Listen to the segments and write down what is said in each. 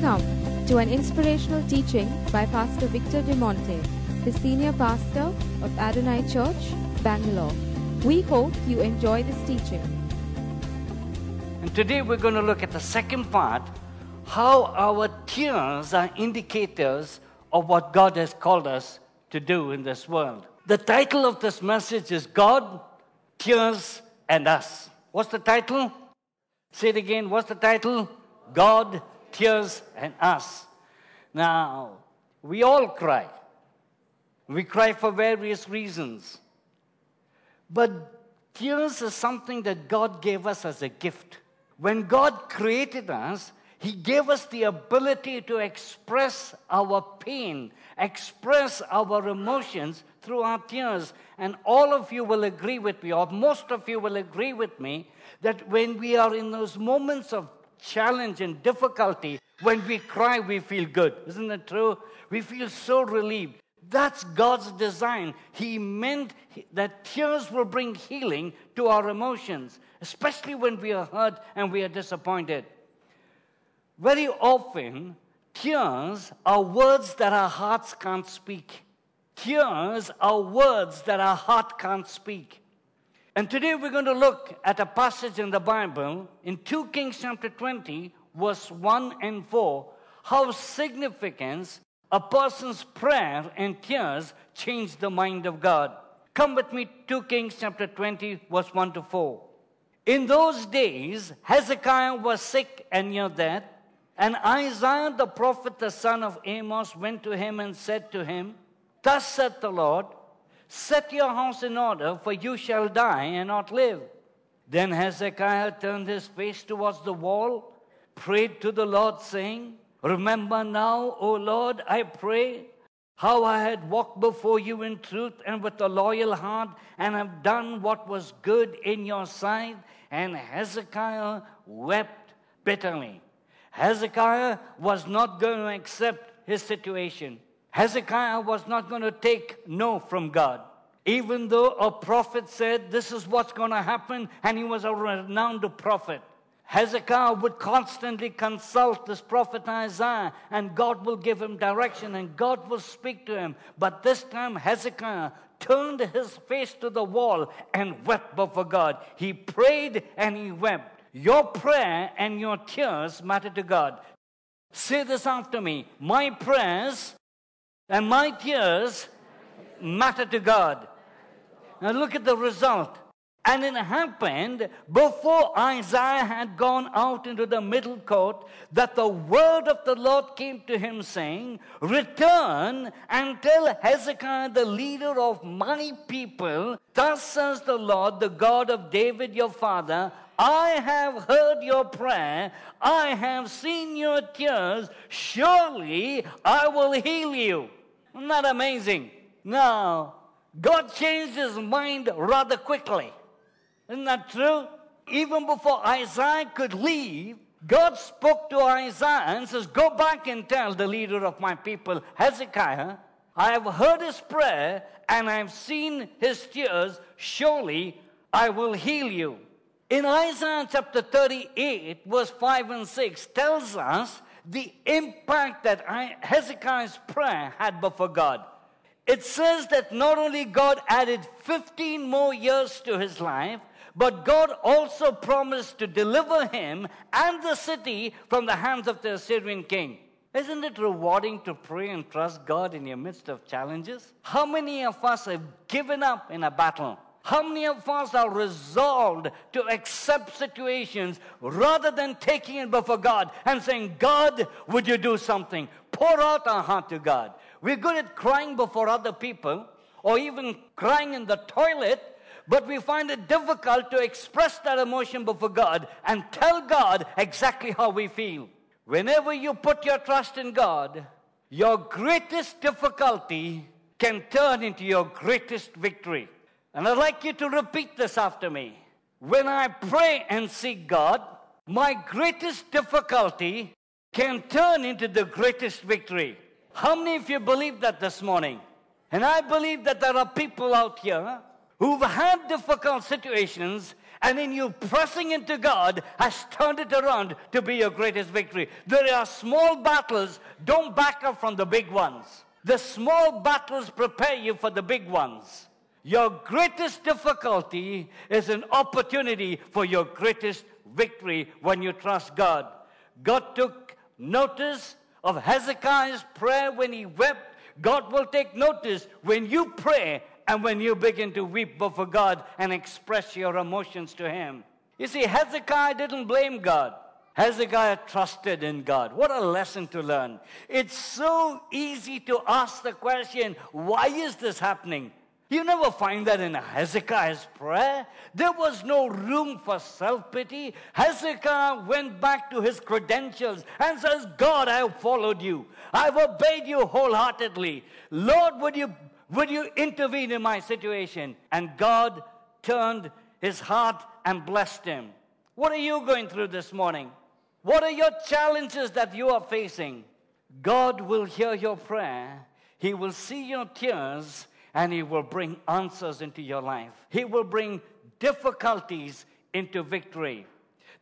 Welcome to an inspirational teaching by Pastor Victor De Monte, the senior pastor of Adonai Church, Bangalore. We hope you enjoy this teaching. And today we're going to look at the second part how our tears are indicators of what God has called us to do in this world. The title of this message is God, Tears, and Us. What's the title? Say it again. What's the title? God, Tears, and Us. Now, we all cry. We cry for various reasons. But tears is something that God gave us as a gift. When God created us, He gave us the ability to express our pain, express our emotions through our tears. And all of you will agree with me, or most of you will agree with me, that when we are in those moments of challenge and difficulty, when we cry, we feel good. Isn't that true? We feel so relieved. That's God's design. He meant that tears will bring healing to our emotions, especially when we are hurt and we are disappointed. Very often, tears are words that our hearts can't speak. Tears are words that our heart can't speak. And today we're going to look at a passage in the Bible in 2 Kings chapter 20, verse 1 and 4, how significance a person's prayer and tears change the mind of God. Come with me, 2 Kings chapter 20, verse 1 to 4. In those days, Hezekiah was sick and near death, and Isaiah the prophet, the son of Amos, went to him and said to him, Thus saith the Lord, Set your house in order, for you shall die and not live. Then Hezekiah turned his face towards the wall, prayed to the Lord, saying, Remember now, O Lord, I pray, how I had walked before you in truth and with a loyal heart, and have done what was good in your sight. And Hezekiah wept bitterly. Hezekiah was not going to accept his situation. Hezekiah was not going to take no from God. Even though a prophet said, This is what's going to happen, and he was a renowned prophet. Hezekiah would constantly consult this prophet Isaiah, and God will give him direction, and God will speak to him. But this time, Hezekiah turned his face to the wall and wept before God. He prayed and he wept. Your prayer and your tears matter to God. Say this after me My prayers and my tears matter to God. Now look at the result. And it happened before Isaiah had gone out into the middle court that the word of the Lord came to him, saying, Return and tell Hezekiah, the leader of my people, Thus says the Lord, the God of David your father, I have heard your prayer, I have seen your tears, surely I will heal you. Isn't that amazing? Now, God changed his mind rather quickly. Isn't that true? Even before Isaiah could leave, God spoke to Isaiah and says, Go back and tell the leader of my people, Hezekiah, I have heard his prayer and I have seen his tears. Surely I will heal you. In Isaiah chapter 38, verse 5 and 6, tells us the impact that Hezekiah's prayer had before God. It says that not only God added 15 more years to his life, but God also promised to deliver him and the city from the hands of the Assyrian king. Isn't it rewarding to pray and trust God in your midst of challenges? How many of us have given up in a battle? How many of us are resolved to accept situations rather than taking it before God and saying, God, would you do something? Pour out our heart to God. We're good at crying before other people or even crying in the toilet, but we find it difficult to express that emotion before God and tell God exactly how we feel. Whenever you put your trust in God, your greatest difficulty can turn into your greatest victory. And I'd like you to repeat this after me. When I pray and seek God, my greatest difficulty can turn into the greatest victory. How many of you believe that this morning? And I believe that there are people out here who've had difficult situations and in you pressing into God has turned it around to be your greatest victory. There are small battles, don't back up from the big ones. The small battles prepare you for the big ones. Your greatest difficulty is an opportunity for your greatest victory when you trust God. God took notice of Hezekiah's prayer when he wept. God will take notice when you pray and when you begin to weep before God and express your emotions to Him. You see, Hezekiah didn't blame God. Hezekiah trusted in God. What a lesson to learn. It's so easy to ask the question, why is this happening? You never find that in Hezekiah's prayer. There was no room for self pity. Hezekiah went back to his credentials and says, God, I have followed you. I've obeyed you wholeheartedly. Lord, would you would you intervene in my situation? And God turned his heart and blessed him. What are you going through this morning? What are your challenges that you are facing? God will hear your prayer. He will see your tears and He will bring answers into your life. He will bring difficulties into victory.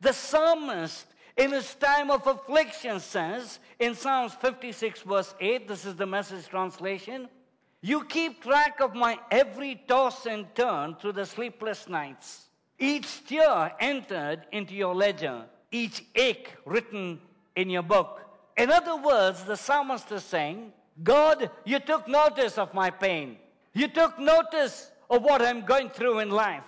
The psalmist, in his time of affliction, says in Psalms 56, verse 8, this is the message translation. You keep track of my every toss and turn through the sleepless nights. Each tear entered into your ledger, each ache written in your book. In other words, the psalmist is saying, God, you took notice of my pain. You took notice of what I'm going through in life.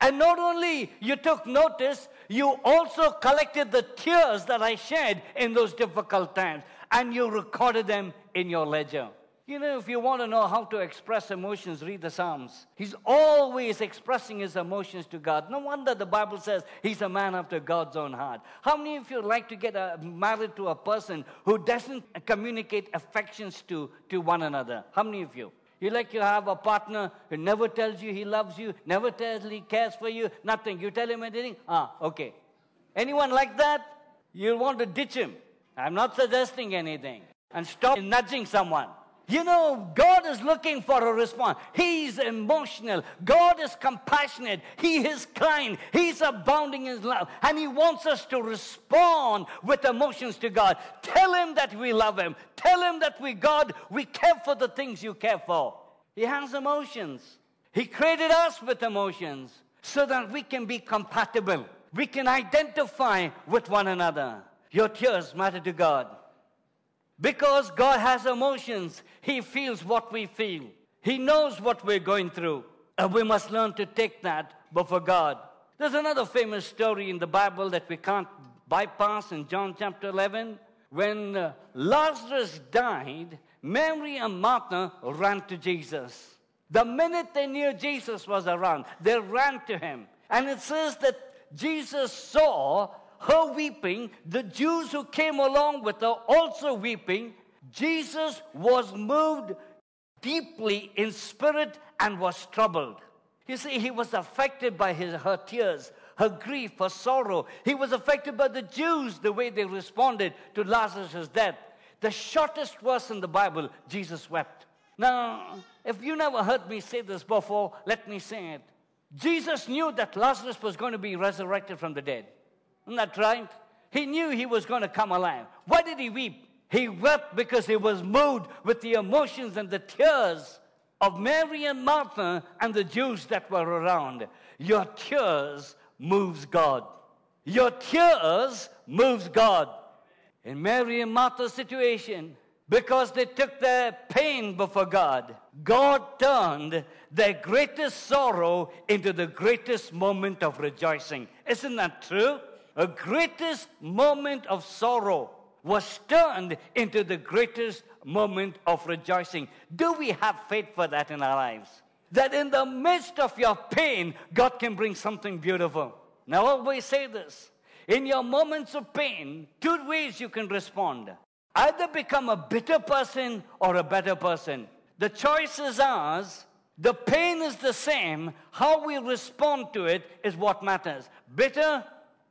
And not only you took notice, you also collected the tears that I shed in those difficult times and you recorded them in your ledger. You know, if you want to know how to express emotions, read the Psalms. He's always expressing his emotions to God. No wonder the Bible says he's a man after God's own heart. How many of you like to get married to a person who doesn't communicate affections to, to one another? How many of you? You like to have a partner who never tells you he loves you, never tells he cares for you, nothing. You tell him anything? Ah, okay. Anyone like that? You'll want to ditch him. I'm not suggesting anything. And stop nudging someone. You know, God is looking for a response. He's emotional. God is compassionate. He is kind. He's abounding in love. And He wants us to respond with emotions to God. Tell Him that we love Him. Tell Him that we, God, we care for the things you care for. He has emotions. He created us with emotions so that we can be compatible. We can identify with one another. Your tears matter to God. Because God has emotions, He feels what we feel. He knows what we're going through. And we must learn to take that before God. There's another famous story in the Bible that we can't bypass in John chapter 11. When uh, Lazarus died, Mary and Martha ran to Jesus. The minute they knew Jesus was around, they ran to him. And it says that Jesus saw her weeping, the Jews who came along with her also weeping, Jesus was moved deeply in spirit and was troubled. You see, he was affected by his, her tears, her grief, her sorrow. He was affected by the Jews, the way they responded to Lazarus' death. The shortest verse in the Bible, Jesus wept. Now, if you never heard me say this before, let me say it. Jesus knew that Lazarus was going to be resurrected from the dead. Isn't that right? He knew he was going to come alive. Why did he weep? He wept because he was moved with the emotions and the tears of Mary and Martha and the Jews that were around. Your tears moves God. Your tears moves God. In Mary and Martha's situation, because they took their pain before God, God turned their greatest sorrow into the greatest moment of rejoicing. Isn't that true? A greatest moment of sorrow was turned into the greatest moment of rejoicing. Do we have faith for that in our lives? That in the midst of your pain, God can bring something beautiful. Now, I always say this in your moments of pain, two ways you can respond either become a bitter person or a better person. The choice is ours. The pain is the same. How we respond to it is what matters. Bitter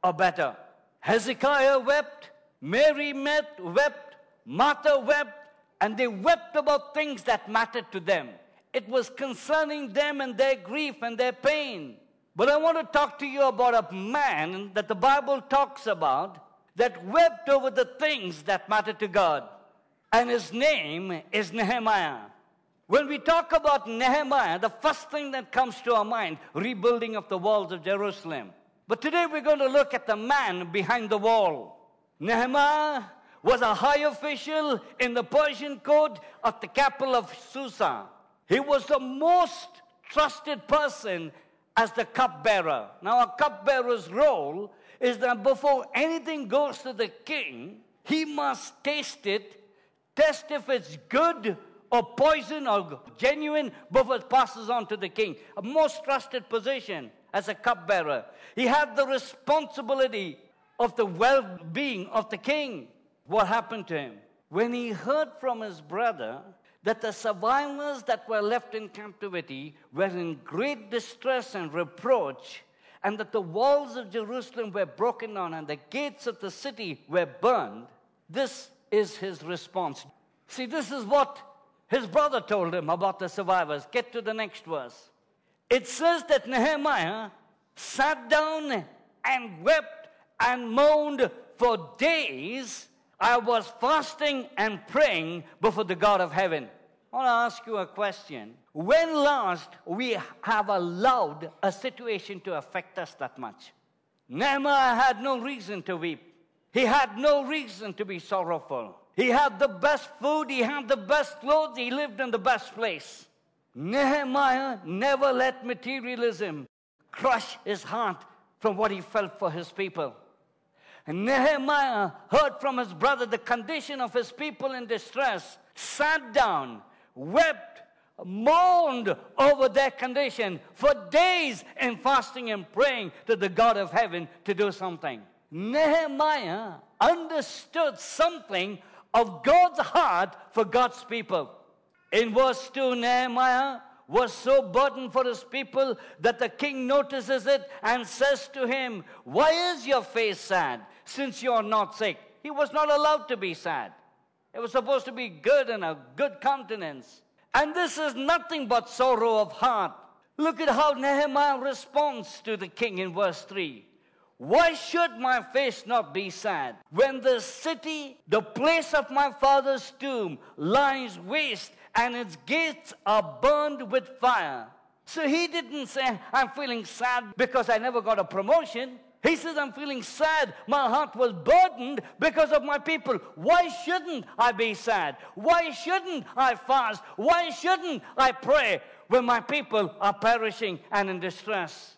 or better. Hezekiah wept, Mary met, wept, Martha wept, and they wept about things that mattered to them. It was concerning them and their grief and their pain. But I want to talk to you about a man that the Bible talks about that wept over the things that matter to God. And his name is Nehemiah. When we talk about Nehemiah, the first thing that comes to our mind, rebuilding of the walls of Jerusalem. But today we're going to look at the man behind the wall. Nehemiah was a high official in the Persian court at the capital of Susa. He was the most trusted person as the cupbearer. Now, a cupbearer's role is that before anything goes to the king, he must taste it, test if it's good or poison or genuine before it passes on to the king. A most trusted position as a cupbearer. He had the responsibility of the well being of the king. What happened to him? When he heard from his brother that the survivors that were left in captivity were in great distress and reproach, and that the walls of Jerusalem were broken down and the gates of the city were burned, this is his response. See, this is what his brother told him about the survivors. Get to the next verse. It says that Nehemiah sat down and wept and moaned for days. I was fasting and praying before the God of heaven. I want to ask you a question. When last we have allowed a situation to affect us that much? Nehemiah had no reason to weep. He had no reason to be sorrowful. He had the best food, he had the best clothes, he lived in the best place. Nehemiah never let materialism crush his heart from what he felt for his people. And Nehemiah heard from his brother the condition of his people in distress, sat down, wept, mourned over their condition for days in fasting and praying to the God of heaven to do something. Nehemiah understood something of God's heart for God's people. In verse 2, Nehemiah was so burdened for his people that the king notices it and says to him, Why is your face sad since you are not sick? He was not allowed to be sad. It was supposed to be good and a good countenance. And this is nothing but sorrow of heart. Look at how Nehemiah responds to the king in verse 3. Why should my face not be sad when the city, the place of my father's tomb, lies waste and its gates are burned with fire? So he didn't say, I'm feeling sad because I never got a promotion. He says, I'm feeling sad. My heart was burdened because of my people. Why shouldn't I be sad? Why shouldn't I fast? Why shouldn't I pray when my people are perishing and in distress?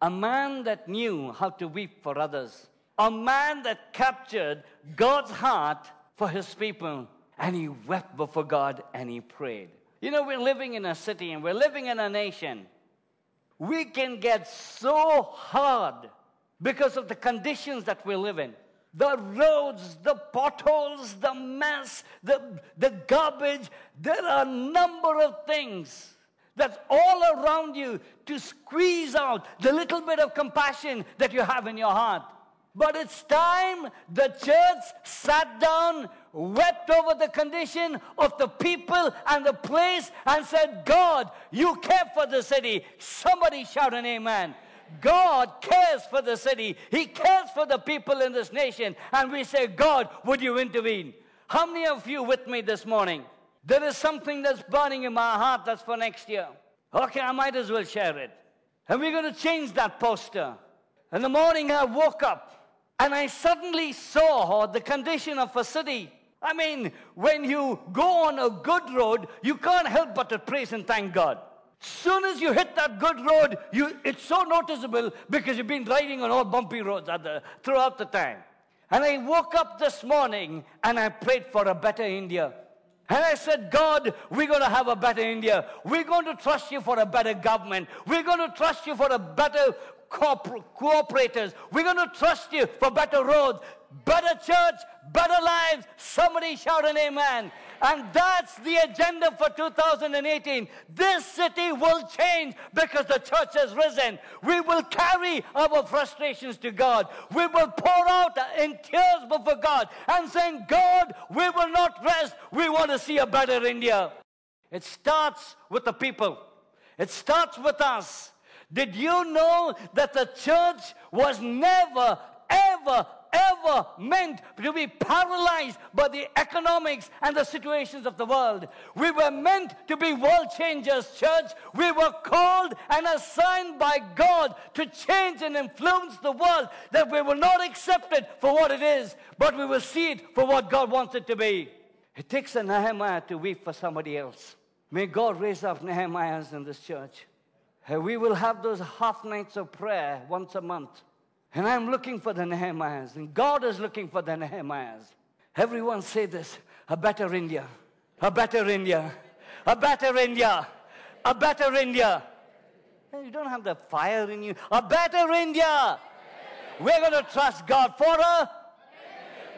A man that knew how to weep for others. A man that captured God's heart for his people. And he wept before God and he prayed. You know, we're living in a city and we're living in a nation we can get so hard because of the conditions that we live in. The roads, the potholes, the mess, the, the garbage. There are a number of things that's all around you to squeeze out the little bit of compassion that you have in your heart. But it's time the church sat down, wept over the condition of the people and the place, and said, God, you care for the city. Somebody shout an amen. God cares for the city. He cares for the people in this nation. And we say, God, would you intervene? How many of you with me this morning? There is something that's burning in my heart that's for next year. Okay, I might as well share it. And we're going to change that poster. In the morning, I woke up and I suddenly saw the condition of a city. I mean, when you go on a good road, you can't help but to praise and thank God. Soon as you hit that good road, you, it's so noticeable because you've been riding on all bumpy roads the, throughout the time. And I woke up this morning and I prayed for a better India. And I said, God, we're going to have a better India. We're going to trust you for a better government. We're going to trust you for a better corporators. We're going to trust you for better roads, better church, better lives. Somebody shout an amen. And that's the agenda for 2018. This city will change because the church has risen. We will carry our frustrations to God. We will pour out in tears before God and saying, God, we will not rest. We want to see a better India. It starts with the people. It starts with us. Did you know that the church was never, ever, ever meant to be paralyzed by the economics and the situations of the world. We were meant to be world changers, church. We were called and assigned by God to change and influence the world, that we will not accept it for what it is, but we will see it for what God wants it to be. It takes a Nehemiah to weep for somebody else. May God raise up Nehemiahs in this church. Uh, we will have those half nights of prayer once a month. And I'm looking for the Nehemiahs, and God is looking for the Nehemiahs. Everyone say this a better India, a better India, a better India, a better India. You don't have the fire in you. A better India. We're going to trust God for a,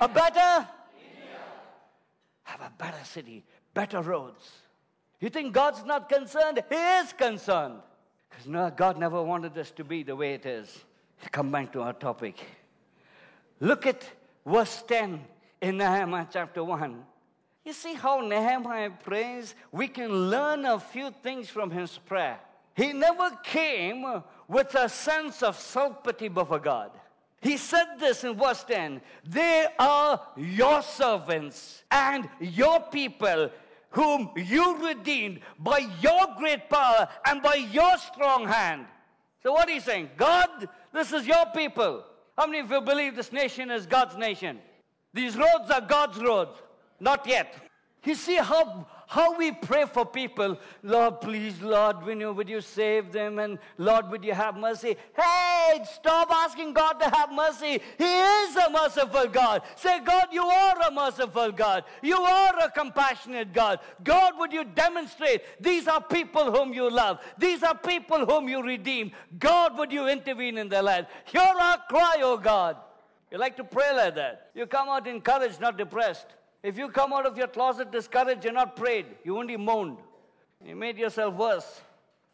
a better have a better city, better roads. You think God's not concerned? He is concerned. Because no, God never wanted us to be the way it is. Come back to our topic. Look at verse 10 in Nehemiah chapter 1. You see how Nehemiah prays? We can learn a few things from his prayer. He never came with a sense of self pity before God. He said this in verse 10 They are your servants and your people whom you redeemed by your great power and by your strong hand. So, what he's saying, God, this is your people. How many of you believe this nation is God's nation? These roads are God's roads. Not yet. You see how, how we pray for people. Lord, please, Lord, you, would you save them? And Lord, would you have mercy? Hey, stop asking God to have mercy. He is a merciful God. Say, God, you are a merciful God. You are a compassionate God. God, would you demonstrate these are people whom you love? These are people whom you redeem. God, would you intervene in their lives? Hear our cry, O God. You like to pray like that. You come out encouraged, not depressed. If you come out of your closet discouraged, you're not prayed. You only moaned. You made yourself worse.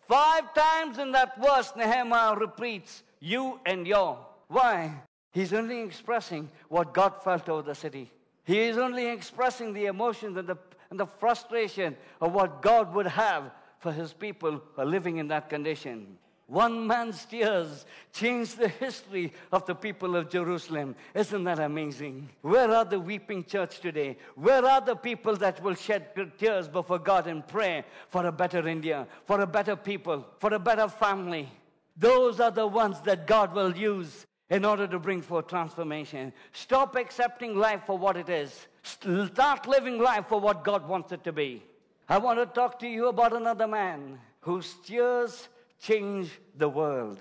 Five times in that verse, Nehemiah repeats, you and your. Why? He's only expressing what God felt over the city. He is only expressing the emotions and the, and the frustration of what God would have for his people who are living in that condition. One man's tears changed the history of the people of Jerusalem. Isn't that amazing? Where are the weeping church today? Where are the people that will shed tears before God and pray for a better India, for a better people, for a better family? Those are the ones that God will use in order to bring forth transformation. Stop accepting life for what it is. Start living life for what God wants it to be. I want to talk to you about another man whose tears change the world.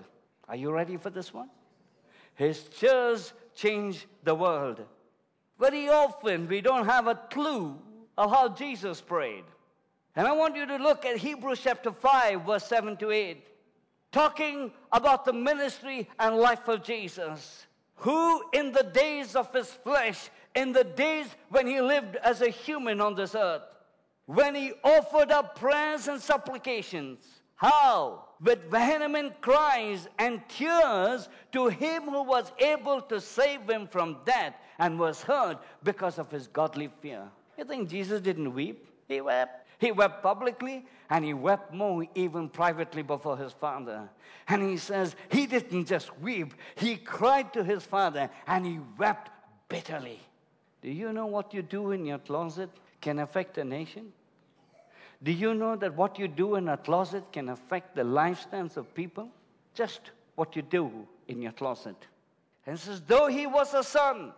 Are you ready for this one? His tears change the world. Very often we don't have a clue of how Jesus prayed. And I want you to look at Hebrews chapter 5, verse 7 to 8, talking about the ministry and life of Jesus, who in the days of his flesh, in the days when he lived as a human on this earth, when he offered up prayers and supplications, how? With vehement cries and tears to him who was able to save him from death and was heard because of his godly fear. You think Jesus didn't weep? He wept. He wept publicly and he wept more even privately before his father. And he says he didn't just weep, he cried to his father and he wept bitterly. Do you know what you do in your closet can affect a nation? Do you know that what you do in a closet can affect the lifestyles of people? Just what you do in your closet. And says, though he was a son,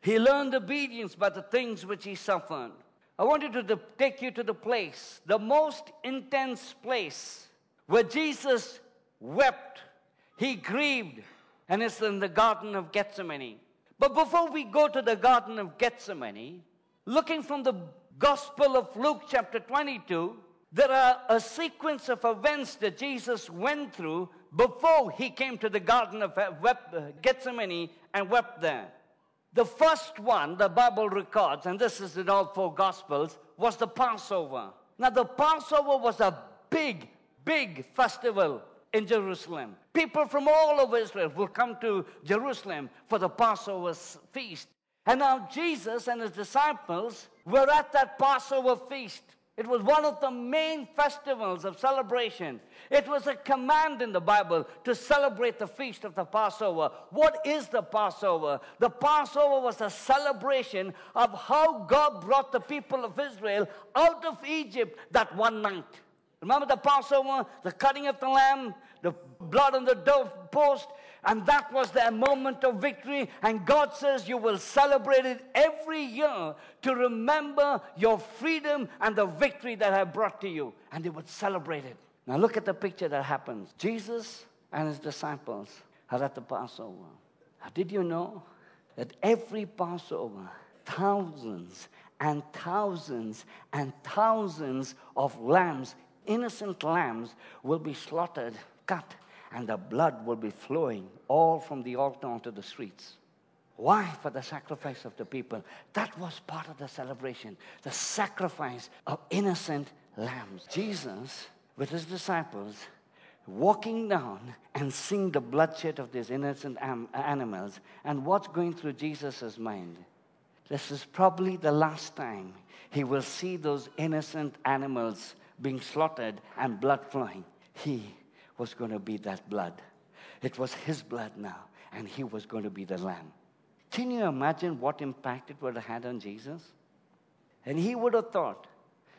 he learned obedience by the things which he suffered. I want you to take you to the place, the most intense place where Jesus wept, he grieved, and it's in the Garden of Gethsemane. But before we go to the Garden of Gethsemane, looking from the Gospel of Luke, chapter 22, there are a sequence of events that Jesus went through before he came to the Garden of Gethsemane and wept there. The first one, the Bible records, and this is in all four Gospels, was the Passover. Now, the Passover was a big, big festival in Jerusalem. People from all over Israel will come to Jerusalem for the Passover feast. And now Jesus and his disciples were at that Passover feast. It was one of the main festivals of celebration. It was a command in the Bible to celebrate the feast of the Passover. What is the Passover? The Passover was a celebration of how God brought the people of Israel out of Egypt that one night. Remember the Passover, the cutting of the lamb, the blood on the doorpost, and that was their moment of victory. And God says you will celebrate it every year to remember your freedom and the victory that I brought to you. And they would celebrate it. Now look at the picture that happens. Jesus and his disciples are at the Passover. Now, did you know that every Passover, thousands and thousands and thousands of lambs, innocent lambs, will be slaughtered, cut, and the blood will be flowing all from the altar onto the streets. Why? For the sacrifice of the people. That was part of the celebration, the sacrifice of innocent lambs. Jesus, with his disciples, walking down and seeing the bloodshed of these innocent am- animals. And what's going through Jesus' mind? This is probably the last time he will see those innocent animals being slaughtered and blood flowing. He was going to be that blood. It was his blood now, and he was going to be the lamb. Can you imagine what impact it would have had on Jesus? And he would have thought,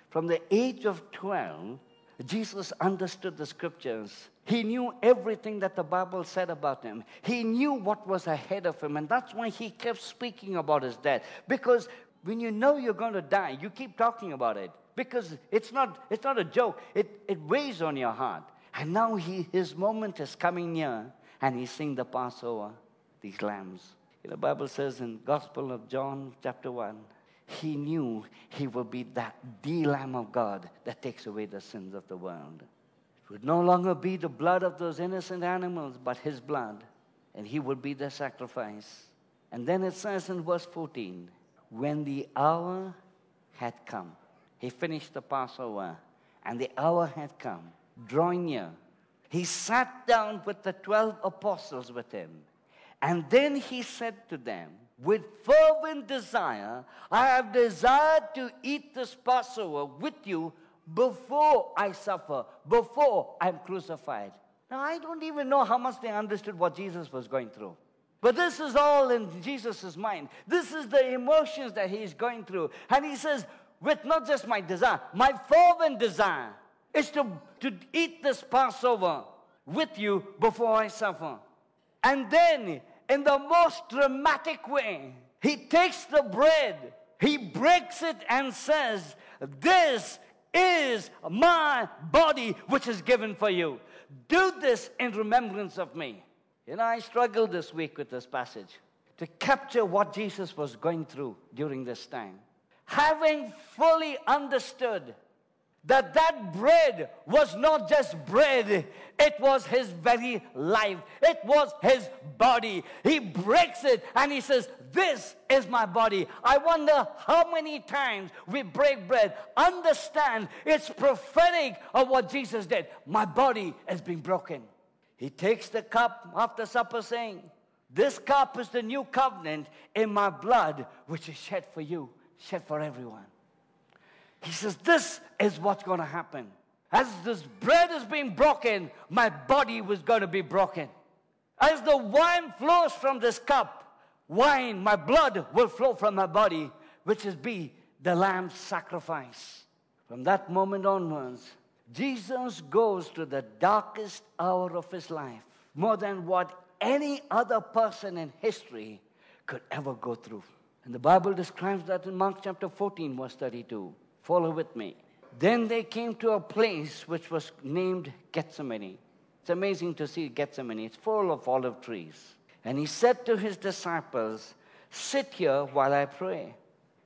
from the age of 12, Jesus understood the scriptures. He knew everything that the Bible said about him. He knew what was ahead of him, and that's why he kept speaking about his death. Because when you know you're going to die, you keep talking about it. Because it's not, it's not a joke, it, it weighs on your heart. And now he, his moment is coming near, and he's seeing the Passover, these lambs. The Bible says in Gospel of John, chapter 1, he knew he would be that the Lamb of God that takes away the sins of the world. It would no longer be the blood of those innocent animals, but his blood, and he would be the sacrifice. And then it says in verse 14, when the hour had come, he finished the Passover, and the hour had come, drawing near. He sat down with the twelve apostles with him, and then he said to them, with fervent desire, I have desired to eat this Passover with you before I suffer, before I'm crucified. Now, I don't even know how much they understood what Jesus was going through. But this is all in Jesus' mind. This is the emotions that he's going through. And he says, with not just my desire, my fervent desire is to, to eat this Passover with you before I suffer. And then in the most dramatic way. He takes the bread, he breaks it, and says, This is my body which is given for you. Do this in remembrance of me. You know, I struggled this week with this passage to capture what Jesus was going through during this time. Having fully understood that that bread was not just bread it was his very life. It was his body. He breaks it and he says this is my body. I wonder how many times we break bread. Understand it's prophetic of what jesus did. My body has been broken. He takes the cup after supper saying this cup is the new covenant in my blood which is shed for you shed for everyone he says, This is what's going to happen. As this bread is being broken, my body was going to be broken. As the wine flows from this cup, wine, my blood will flow from my body, which is be the lamb's sacrifice. From that moment onwards, Jesus goes to the darkest hour of his life, more than what any other person in history could ever go through. And the Bible describes that in Mark chapter 14, verse 32. Follow with me. Then they came to a place which was named Gethsemane. It's amazing to see Gethsemane, it's full of olive trees. And he said to his disciples, Sit here while I pray.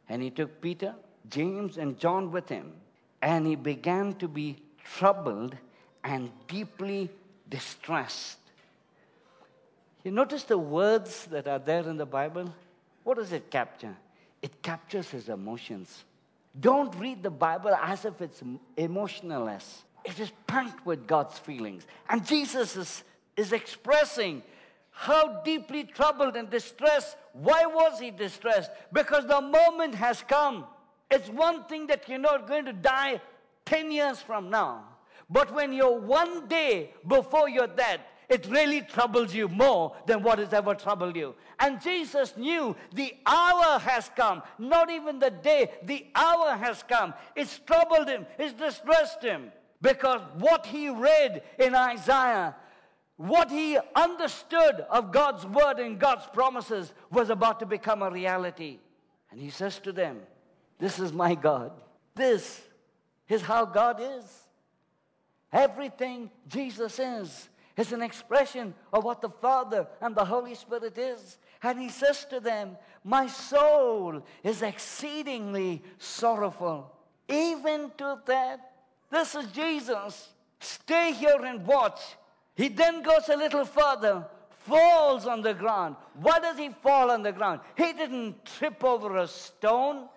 And he took Peter, James, and John with him. And he began to be troubled and deeply distressed. You notice the words that are there in the Bible? What does it capture? It captures his emotions. Don't read the Bible as if it's emotionless. It is packed with God's feelings. And Jesus is, is expressing how deeply troubled and distressed. Why was he distressed? Because the moment has come. It's one thing that you're not going to die 10 years from now. But when you're one day before your death, it really troubles you more than what has ever troubled you. And Jesus knew the hour has come, not even the day, the hour has come. It's troubled him, it's distressed him. Because what he read in Isaiah, what he understood of God's word and God's promises was about to become a reality. And he says to them, This is my God. This is how God is. Everything Jesus is is an expression of what the Father and the Holy Spirit is. And he says to them, My soul is exceedingly sorrowful, even to that. This is Jesus. Stay here and watch. He then goes a little further, falls on the ground. Why does he fall on the ground? He didn't trip over a stone,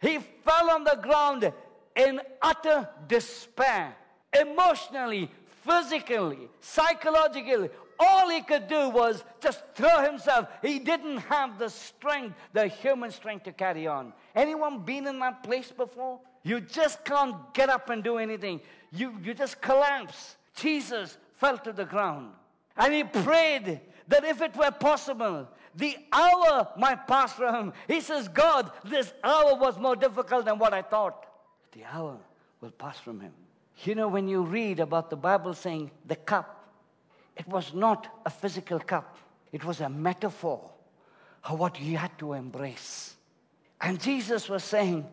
he fell on the ground in utter despair, emotionally, physically, psychologically. All he could do was just throw himself. He didn't have the strength, the human strength to carry on. Anyone been in that place before? You just can't get up and do anything. You, you just collapse. Jesus fell to the ground. And he prayed that if it were possible, the hour might pass from him. He says, God, this hour was more difficult than what I thought. The hour will pass from him. You know, when you read about the Bible saying the cup, it was not a physical cup, it was a metaphor of what he had to embrace. And Jesus was saying,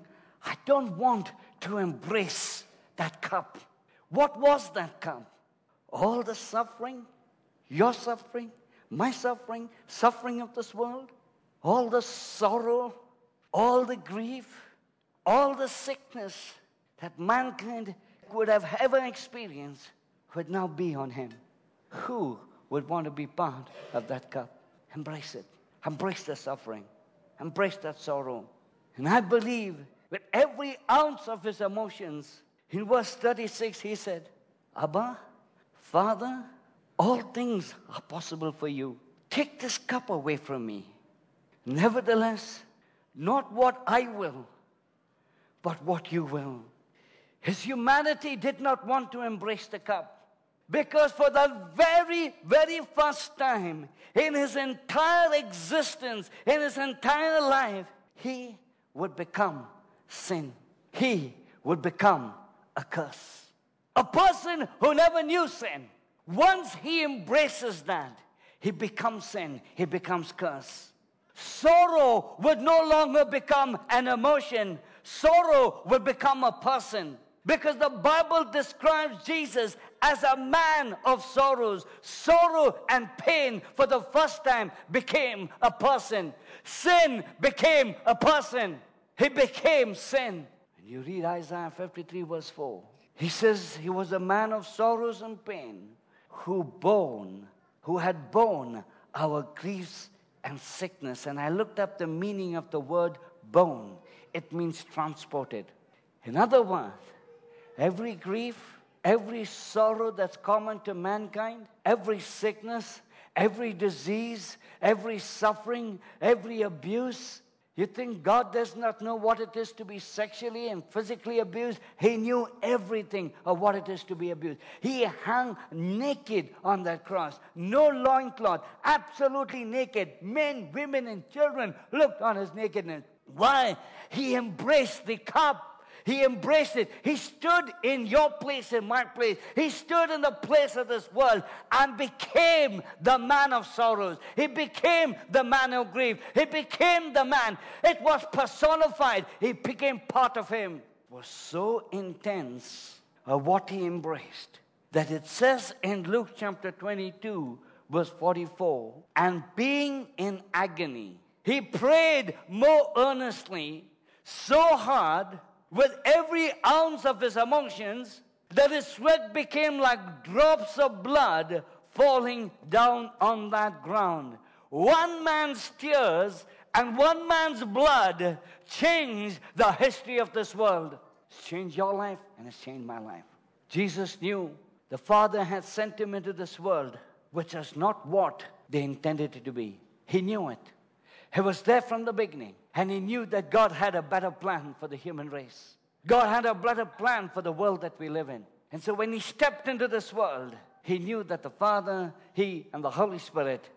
I don't want to embrace that cup. What was that cup? All the suffering, your suffering, my suffering, suffering of this world, all the sorrow, all the grief, all the sickness that mankind would have ever experienced would now be on him. Who would want to be part of that cup? Embrace it. Embrace the suffering. Embrace that sorrow. And I believe with every ounce of his emotions, in verse 36, he said, Abba, Father, all things are possible for you. Take this cup away from me. Nevertheless, not what I will, but what you will. His humanity did not want to embrace the cup. Because for the very, very first time in his entire existence, in his entire life, he would become sin. He would become a curse. A person who never knew sin. Once he embraces that, he becomes sin, he becomes curse. Sorrow would no longer become an emotion, sorrow would become a person. Because the Bible describes Jesus as a man of sorrows. Sorrow and pain for the first time became a person. Sin became a person. He became sin. You read Isaiah 53, verse 4. He says he was a man of sorrows and pain who borne, who had borne our griefs and sickness. And I looked up the meaning of the word bone. It means transported. In other words, every grief, every sorrow that's common to mankind, every sickness, every disease, every suffering, every abuse, you think God does not know what it is to be sexually and physically abused? He knew everything of what it is to be abused. He hung naked on that cross. No loincloth, absolutely naked. Men, women, and children looked on his nakedness. Why? He embraced the cup he embraced it. He stood in your place, in my place. He stood in the place of this world and became the man of sorrows. He became the man of grief. He became the man. It was personified. He became part of him. It was so intense of what he embraced that it says in Luke chapter 22, verse 44, and being in agony, he prayed more earnestly, so hard with every ounce of his emotions that his sweat became like drops of blood falling down on that ground. One man's tears and one man's blood changed the history of this world. It's changed your life and it's changed my life. Jesus knew the Father had sent him into this world, which is not what they intended it to be. He knew it. He was there from the beginning, and he knew that God had a better plan for the human race. God had a better plan for the world that we live in. And so when he stepped into this world, he knew that the Father, he, and the Holy Spirit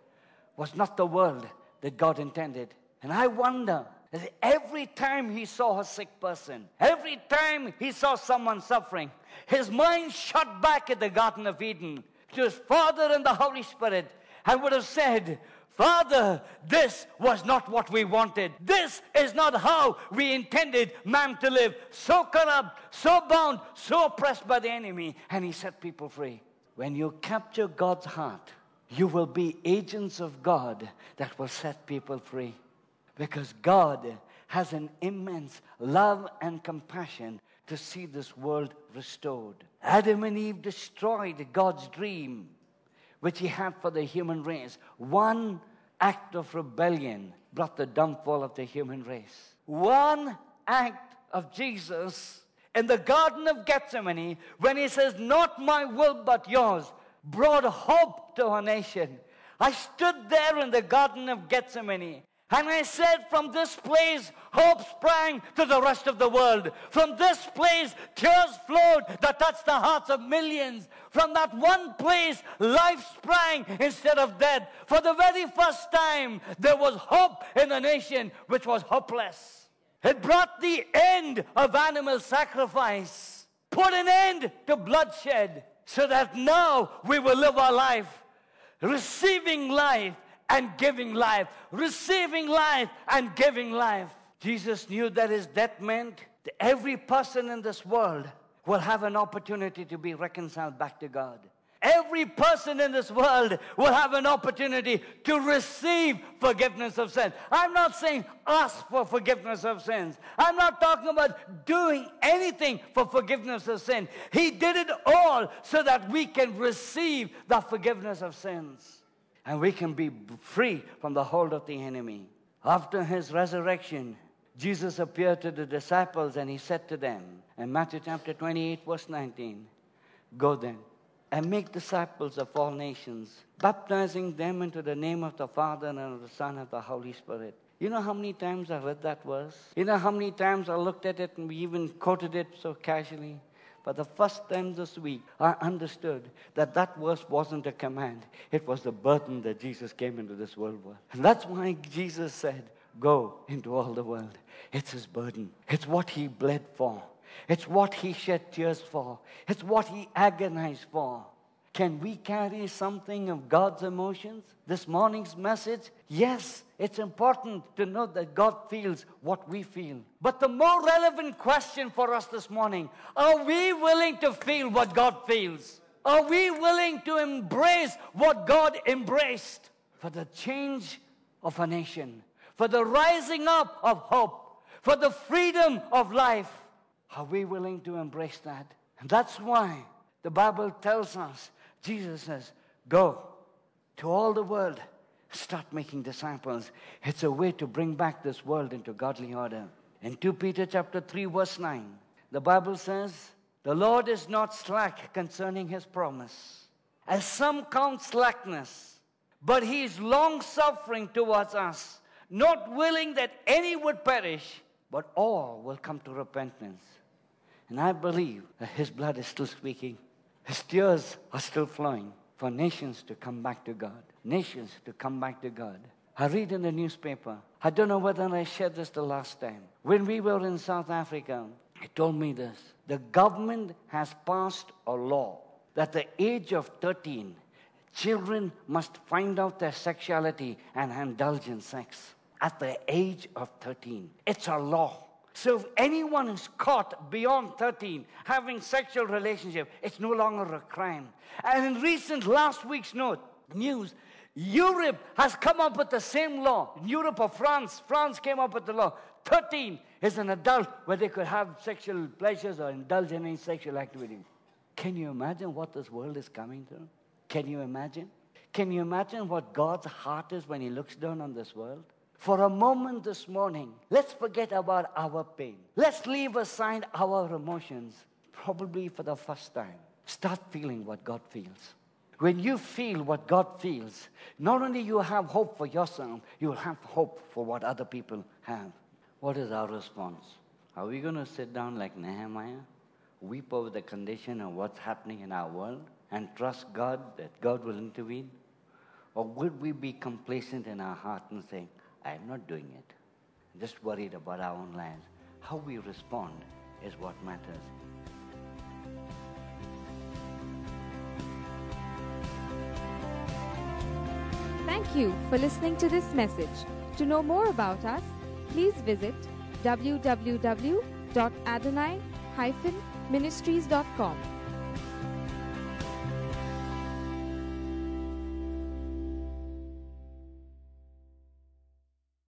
was not the world that God intended. And I wonder that every time he saw a sick person, every time he saw someone suffering, his mind shot back at the Garden of Eden to his Father and the Holy Spirit and would have said, Father, this was not what we wanted. This is not how we intended man to live. So corrupt, so bound, so oppressed by the enemy. And he set people free. When you capture God's heart, you will be agents of God that will set people free. Because God has an immense love and compassion to see this world restored. Adam and Eve destroyed God's dream which he had for the human race. One act of rebellion brought the downfall of the human race. One act of Jesus in the Garden of Gethsemane, when he says, Not my will but yours, brought hope to our nation. I stood there in the Garden of Gethsemane and I said, from this place, hope sprang to the rest of the world. From this place, tears flowed that touched the hearts of millions. From that one place, life sprang instead of death. For the very first time, there was hope in a nation which was hopeless. It brought the end of animal sacrifice, put an end to bloodshed, so that now we will live our life, receiving life and giving life, receiving life and giving life. Jesus knew that his death meant that every person in this world will have an opportunity to be reconciled back to God. Every person in this world will have an opportunity to receive forgiveness of sin. I'm not saying ask for forgiveness of sins. I'm not talking about doing anything for forgiveness of sin. He did it all so that we can receive the forgiveness of sins and we can be free from the hold of the enemy. After his resurrection, Jesus appeared to the disciples and he said to them in Matthew chapter 28, verse 19, Go then and make disciples of all nations, baptizing them into the name of the Father and of the Son and of the Holy Spirit. You know how many times I read that verse? You know how many times I looked at it and we even quoted it so casually? For the first time this week, I understood that that verse wasn't a command. It was the burden that Jesus came into this world with. And that's why Jesus said, Go into all the world. It's his burden. It's what he bled for. It's what he shed tears for. It's what he agonized for. Can we carry something of God's emotions? This morning's message? Yes, it's important to know that God feels what we feel. But the more relevant question for us this morning are we willing to feel what God feels? Are we willing to embrace what God embraced for the change of a nation, for the rising up of hope, for the freedom of life? Are we willing to embrace that? And that's why the Bible tells us Jesus says, Go to all the world, start making disciples. It's a way to bring back this world into godly order. In 2 Peter chapter 3, verse 9, the Bible says, The Lord is not slack concerning his promise, as some count slackness, but he is long suffering towards us, not willing that any would perish, but all will come to repentance. And I believe that his blood is still speaking. His tears are still flowing for nations to come back to God. Nations to come back to God. I read in the newspaper, I don't know whether I shared this the last time. When we were in South Africa, he told me this. The government has passed a law that the age of 13, children must find out their sexuality and indulge in sex at the age of 13. It's a law. So if anyone is caught beyond 13 having sexual relationship, it's no longer a crime. And in recent last week's note, news, Europe has come up with the same law. In Europe or France, France came up with the law. 13 is an adult where they could have sexual pleasures or indulge in any sexual activity. Can you imagine what this world is coming through? Can you imagine? Can you imagine what God's heart is when He looks down on this world? For a moment this morning, let's forget about our pain. Let's leave aside our emotions, probably for the first time. Start feeling what God feels. When you feel what God feels, not only you have hope for yourself, you have hope for what other people have. What is our response? Are we going to sit down like Nehemiah, weep over the condition of what's happening in our world, and trust God that God will intervene? Or would we be complacent in our heart and saying, I'm not doing it? Just worried about our own lives. How we respond is what matters. Thank you for listening to this message. To know more about us, please visit www.adonai-ministries.com